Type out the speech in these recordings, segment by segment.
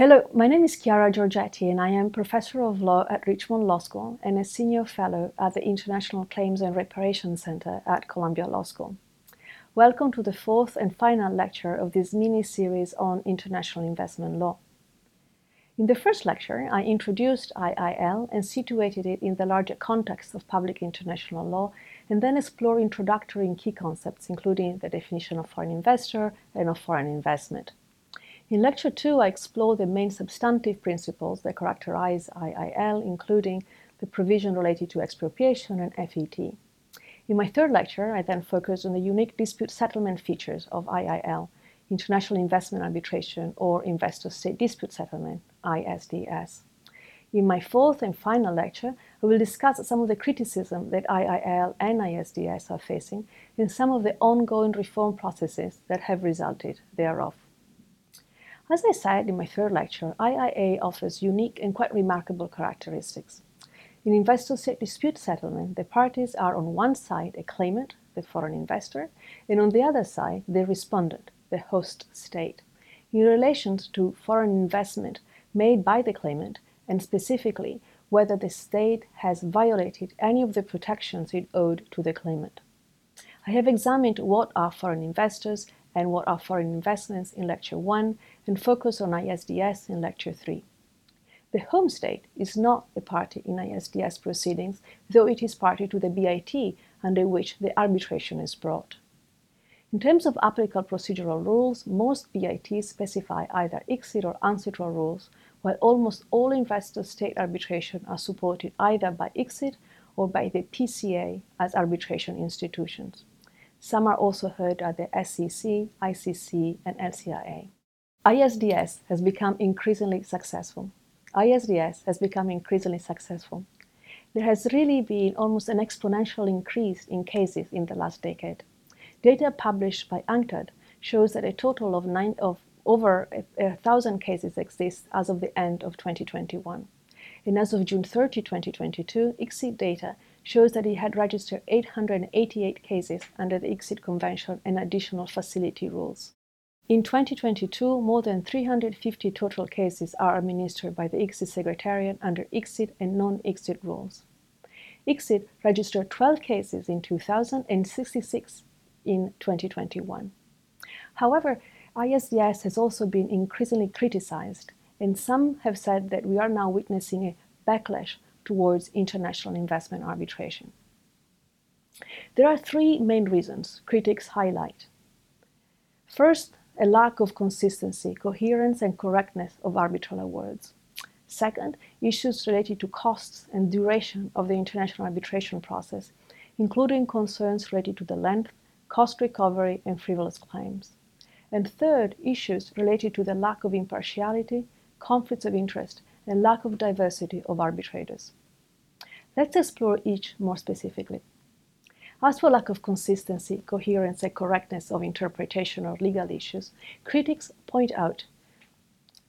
Hello, my name is Chiara Giorgetti and I am Professor of Law at Richmond Law School and a Senior Fellow at the International Claims and Reparation Center at Columbia Law School. Welcome to the fourth and final lecture of this mini-series on international investment law. In the first lecture, I introduced IIL and situated it in the larger context of public international law, and then explored introductory and key concepts, including the definition of foreign investor and of foreign investment. In Lecture 2, I explore the main substantive principles that characterize IIL, including the provision related to expropriation and FET. In my third lecture, I then focused on the unique dispute settlement features of IIL, International Investment Arbitration or Investor-State Dispute Settlement, ISDS. In my fourth and final lecture, I will discuss some of the criticism that IIL and ISDS are facing and some of the ongoing reform processes that have resulted thereof. As I said in my third lecture, IIA offers unique and quite remarkable characteristics. In investor-state dispute settlement, the parties are on one side a claimant, the foreign investor, and on the other side the respondent, the host state, in relation to foreign investment made by the claimant and specifically whether the state has violated any of the protections it owed to the claimant. I have examined what are foreign investors and what are foreign investments in Lecture 1 and focus on ISDS in Lecture 3. The home state is not a party in ISDS proceedings, though it is party to the BIT under which the arbitration is brought. In terms of applicable procedural rules, most BITs specify either ICSID or UNCITRAL rules, while almost all investor-state arbitration are supported either by ICSID or by the PCA as arbitration institutions. Some are also heard at the SCC, ICC, and LCIA. ISDS has become increasingly successful. ISDS has become increasingly successful. There has really been almost an exponential increase in cases in the last decade. Data published by UNCTAD shows that a total of, nine, of over a, a thousand cases exist as of the end of 2021. And as of June 30, 2022, ICSID data shows that it had registered 888 cases under the ICSID Convention and additional facility rules. In 2022, more than 350 total cases are administered by the ICSID Secretariat under ICSID and non-ICSID rules. ICSID registered 12 cases in 2000 and 66 in 2021. However, ISDS has also been increasingly criticized, and some have said that we are now witnessing a backlash towards international investment arbitration. There are three main reasons critics highlight. First, a lack of consistency, coherence, and correctness of arbitral awards. Second, issues related to costs and duration of the international arbitration process, including concerns related to the length, cost recovery, and frivolous claims. And third, issues related to the lack of impartiality, conflicts of interest, and lack of diversity of arbitrators. Let's explore each more specifically. As for lack of consistency, coherence, and correctness of interpretation or legal issues, critics point out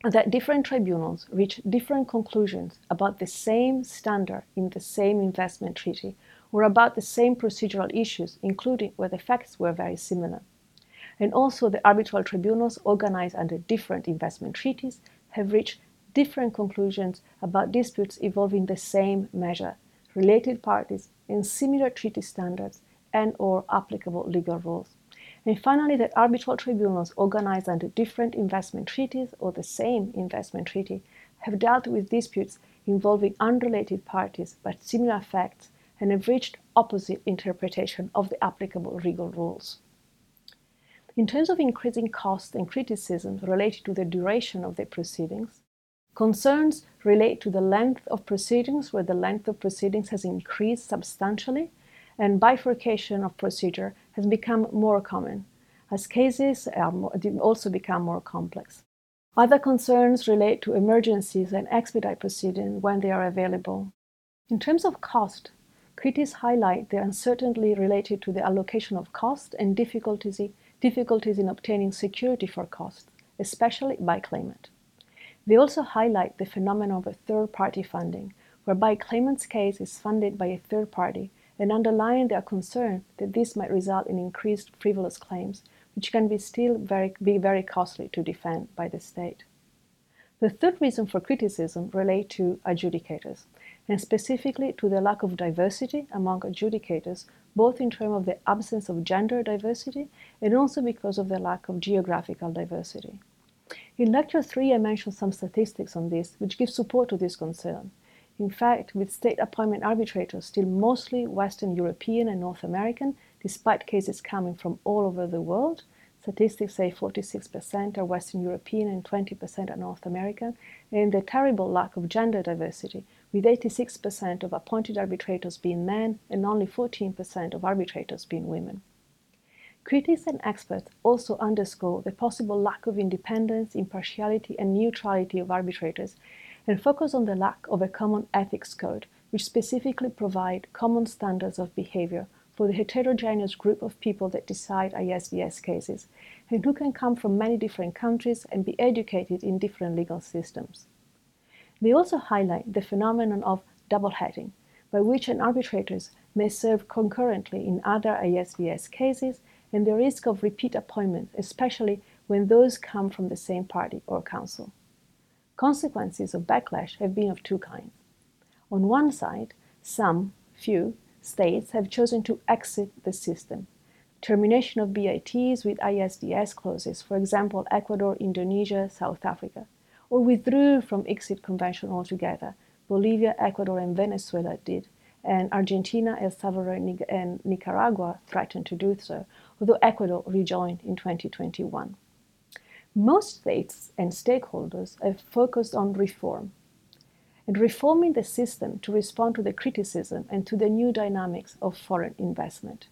that different tribunals reach different conclusions about the same standard in the same investment treaty or about the same procedural issues, including where the facts were very similar. And also, the arbitral tribunals organized under different investment treaties have reached different conclusions about disputes involving the same measure, related parties, and similar treaty standards and or applicable legal rules. And finally, that arbitral tribunals organized under different investment treaties or the same investment treaty have dealt with disputes involving unrelated parties but similar facts and have reached opposite interpretation of the applicable legal rules. In terms of increasing costs and criticism related to the duration of the proceedings, concerns relate to the length of proceedings, where the length of proceedings has increased substantially, and bifurcation of procedure has become more common, as cases more, also become more complex. Other concerns relate to emergencies and expedite proceedings when they are available. In terms of cost, critics highlight the uncertainty related to the allocation of cost and difficulties, difficulties in obtaining security for costs, especially by claimant. They also highlight the phenomenon of a third-party funding, whereby claimant's case is funded by a third party, and underlying their concern that this might result in increased frivolous claims, which can be still very, be very costly to defend by the state. The third reason for criticism relates to adjudicators, and specifically to the lack of diversity among adjudicators, both in terms of the absence of gender diversity and also because of the lack of geographical diversity. In Lecture 3, I mentioned some statistics on this, which give support to this concern. In fact, with state appointment arbitrators still mostly Western European and North American, despite cases coming from all over the world, Statistics say 46% are Western European and 20% are North American, and the terrible lack of gender diversity, with 86% of appointed arbitrators being men and only 14% of arbitrators being women. Critics and experts also underscore the possible lack of independence, impartiality, and neutrality of arbitrators and focus on the lack of a common ethics code, which specifically provide common standards of behavior for the heterogeneous group of people that decide ISDS cases, and who can come from many different countries and be educated in different legal systems. They also highlight the phenomenon of double hatting, by which an arbitrator may serve concurrently in other ISDS cases and the risk of repeat appointments, especially when those come from the same party or counsel. Consequences of backlash have been of two kinds. On one side, some, few, states have chosen to exit the system. Termination of BITs with ISDS clauses, for example, Ecuador, Indonesia, South Africa, or withdrew from ICSID convention altogether. Bolivia, Ecuador, and Venezuela did, and Argentina, El Salvador, and Nicaragua threatened to do so, although Ecuador rejoined in 2021. Most states and stakeholders have focused on reform, and reforming the system to respond to the criticism and to the new dynamics of foreign investment.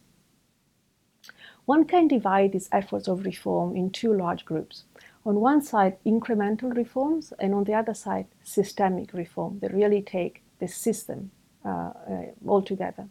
One can divide these efforts of reform in two large groups. On one side, incremental reforms, and on the other side, systemic reform that really take the system Uh, uh, altogether.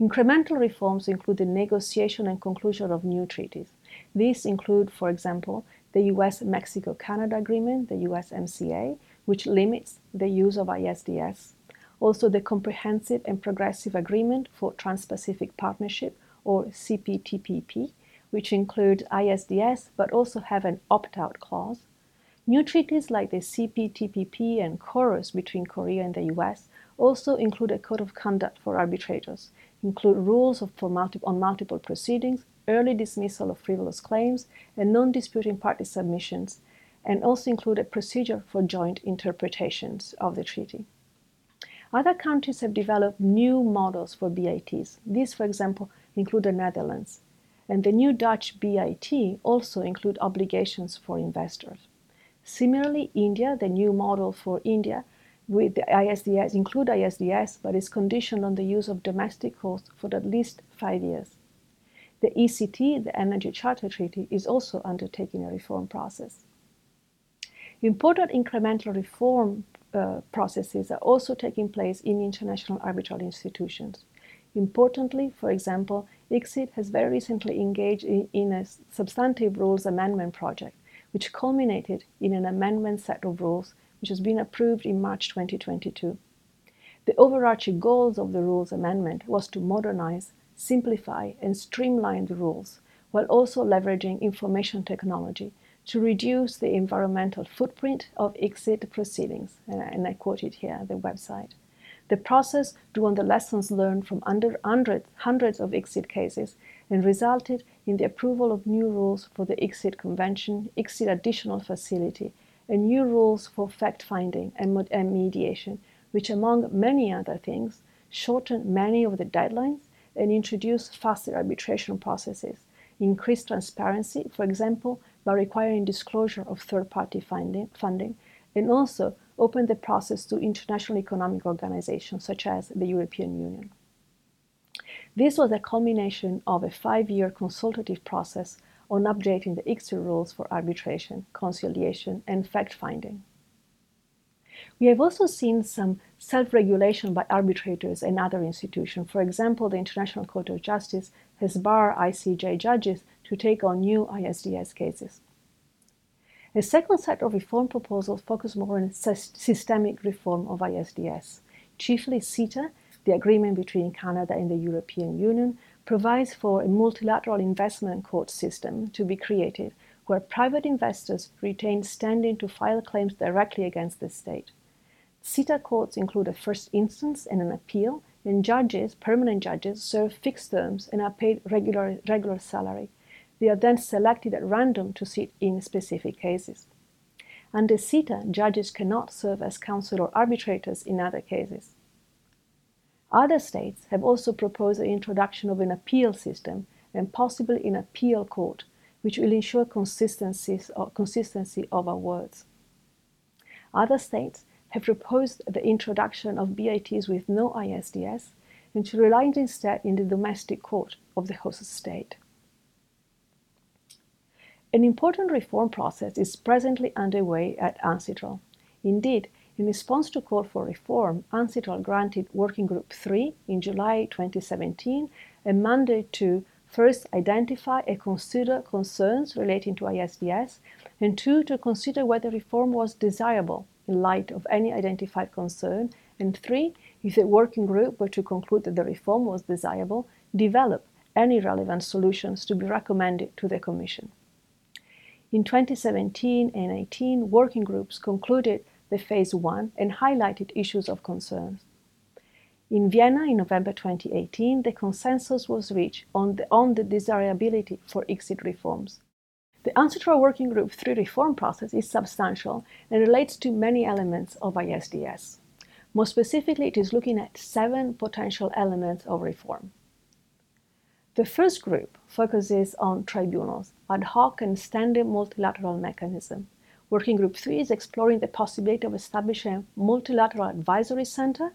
Incremental reforms include the negotiation and conclusion of new treaties. These include, for example, the US Mexico Canada Agreement, the USMCA, which limits the use of ISDS. Also, the Comprehensive and Progressive Agreement for Trans-Pacific Partnership, or CPTPP, which include ISDS but also have an opt-out clause. New treaties like the CPTPP and KORUS between Korea and the US also include a code of conduct for arbitrators, include rules multi on multiple proceedings, early dismissal of frivolous claims, and non-disputing party submissions, and also include a procedure for joint interpretations of the treaty. Other countries have developed new models for BITs. These, for example, include the Netherlands. And the new Dutch BIT also include obligations for investors. Similarly, India, the new model for India, with the ISDS, include ISDS, but is conditioned on the use of domestic costs for at least five years. The ECT, the Energy Charter Treaty, is also undertaking a reform process. Important incremental reform uh, processes are also taking place in international arbitral institutions. Importantly, for example, ICSID has very recently engaged in, in, a substantive rules amendment project, which culminated in an amendment set of rules which has been approved in March 2022. The overarching goals of the rules amendment was to modernize, simplify, and streamline the rules, while also leveraging information technology to reduce the environmental footprint of ICSID proceedings, and I quote it here, the website. The process drew on the lessons learned from under hundreds, of ICSID cases and resulted in the approval of new rules for the ICSID Convention, ICSID Additional Facility, and new rules for fact-finding and, and mediation, which, among many other things, shortened many of the deadlines and introduced faster arbitration processes, increased transparency, for example, by requiring disclosure of third-party funding, and also open the process to international economic organizations such as the European Union. This was a culmination of a five-year consultative process on updating the ICSID rules for arbitration, conciliation, and fact-finding. We have also seen some self-regulation by arbitrators and other institutions. For example, the International Court of Justice has barred ICJ judges to take on new ISDS cases. A second set of reform proposals focus more on systemic reform of ISDS. Chiefly CETA, the agreement between Canada and the European Union, provides for a multilateral investment court system to be created where private investors retain standing to file claims directly against the state. CETA courts include a first instance and an appeal, and judges, permanent judges, serve fixed terms and are paid regular, regular salary. They are then selected at random to sit in specific cases. Under CETA, judges cannot serve as counsel or arbitrators in other cases. Other states have also proposed the introduction of an appeal system and possibly an appeal court, which will ensure consistency of awards. Other states have proposed the introduction of BITs with no ISDS and to rely instead in the domestic court of the host state. An important reform process is presently underway at UNCITRAL. Indeed, in response to call for reform, UNCITRAL granted Working Group 3 in July 2017 a mandate to first identify and consider concerns relating to ISDS, and two, to consider whether reform was desirable in light of any identified concern, and three, if the working group were to conclude that the reform was desirable, develop any relevant solutions to be recommended to the Commission. In 2017 and 18, working groups concluded the phase one and highlighted issues of concern. In Vienna in November 2018, the consensus was reached on the, on the desirability for exit reforms. The UNCITRAL Working Group 3 reform process is substantial and relates to many elements of ISDS. More specifically, it is looking at seven potential elements of reform. The first group focuses on tribunals, ad hoc and standard multilateral mechanism. Working Group 3 is exploring the possibility of establishing a multilateral advisory center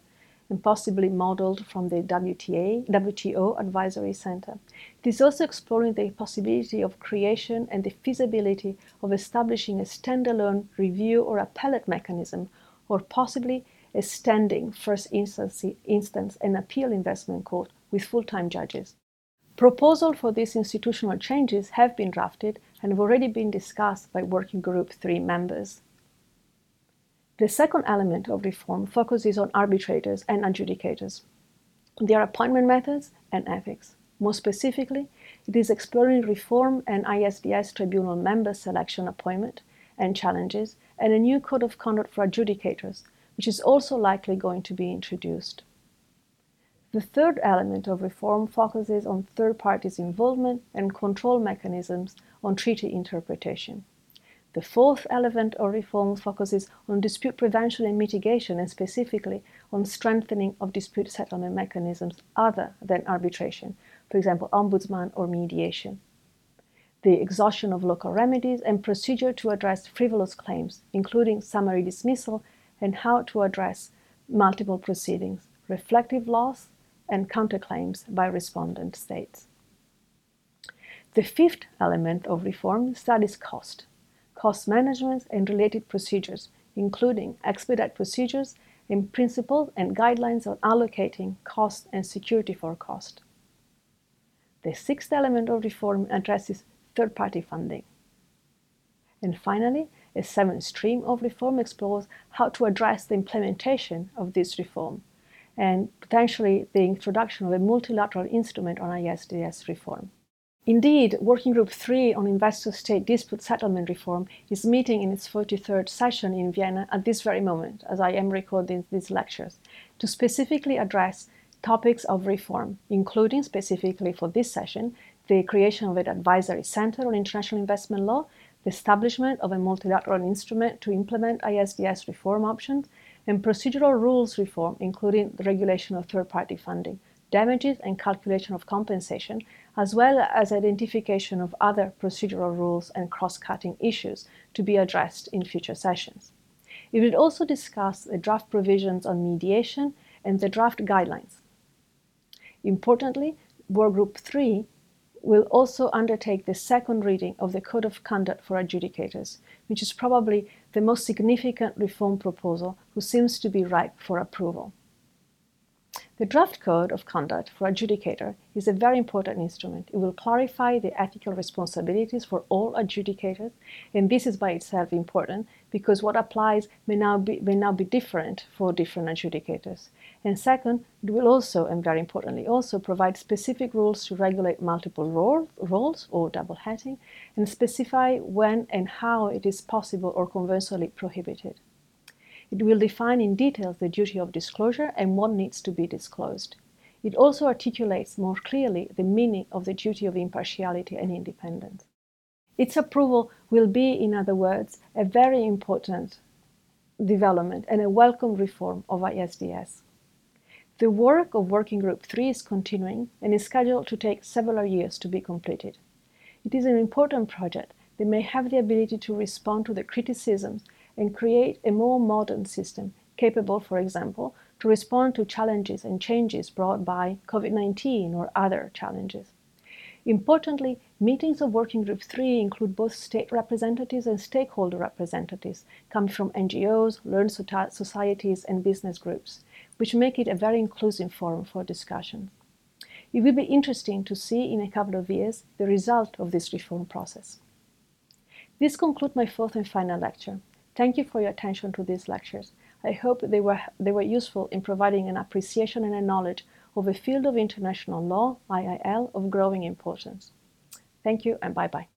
and possibly modeled from the WTA, WTO Advisory Center. It is also exploring the possibility of creation and the feasibility of establishing a standalone review or appellate mechanism, or possibly a standing first instance, instance and appeal investment court with full-time judges. Proposals for these institutional changes have been drafted and have already been discussed by Working Group 3 members. The second element of reform focuses on arbitrators and adjudicators, their appointment methods and ethics. More specifically, it is exploring reform and ISDS tribunal member selection appointment and challenges, and a new code of conduct for adjudicators, which is also likely going to be introduced. The third element of reform focuses on third parties' involvement and control mechanisms on treaty interpretation. The fourth element of reform focuses on dispute prevention and mitigation, and specifically on strengthening of dispute settlement mechanisms other than arbitration, for example, ombudsman or mediation. The exhaustion of local remedies and procedure to address frivolous claims, including summary dismissal and how to address multiple proceedings, reflective loss, and counterclaims by respondent states. The fifth element of reform studies cost, cost management and related procedures, including expedite procedures and principles and guidelines on allocating cost and security for cost. The sixth element of reform addresses third-party funding. And finally, a seventh stream of reform explores how to address the implementation of this reform and potentially the introduction of a multilateral instrument on ISDS reform. Indeed, Working Group 3 on Investor State Dispute Settlement Reform is meeting in its 43rd session in Vienna at this very moment, as I am recording these lectures, to specifically address topics of reform, including specifically for this session, the creation of an advisory center on international investment law, the establishment of a multilateral instrument to implement ISDS reform options, and procedural rules reform, including the regulation of third-party funding, damages and calculation of compensation, as well as identification of other procedural rules and cross-cutting issues to be addressed in future sessions. It will also discuss the draft provisions on mediation and the draft guidelines. Importantly, Work Group 3 will also undertake the second reading of the Code of Conduct for Adjudicators, which is probably the most significant reform proposal who seems to be ripe for approval. The draft code of conduct for adjudicator is a very important instrument. It will clarify the ethical responsibilities for all adjudicators, and this is by itself important because what applies may now be, may now be different for different adjudicators. And second, it will also, and very importantly, also provide specific rules to regulate multiple role, roles or double hatting, and specify when and how it is possible or conversely prohibited. It will define in detail the duty of disclosure and what needs to be disclosed. It also articulates more clearly the meaning of the duty of impartiality and independence. Its approval will be, in other words, a very important development and a welcome reform of ISDS. The work of Working Group 3 is continuing and is scheduled to take several years to be completed. It is an important project that may have the ability to respond to the criticisms and create a more modern system capable, for example, to respond to challenges and changes brought by COVID-19 or other challenges. Importantly, meetings of Working Group 3 include both state representatives and stakeholder representatives coming from NGOs, learned societies, and business groups, which make it a very inclusive forum for discussion. It will be interesting to see in a couple of years the result of this reform process. This concludes my fourth and final lecture. Thank you for your attention to these lectures. I hope they were, they were useful in providing an appreciation and a knowledge of a field of international law, IIL, of growing importance. Thank you and bye-bye.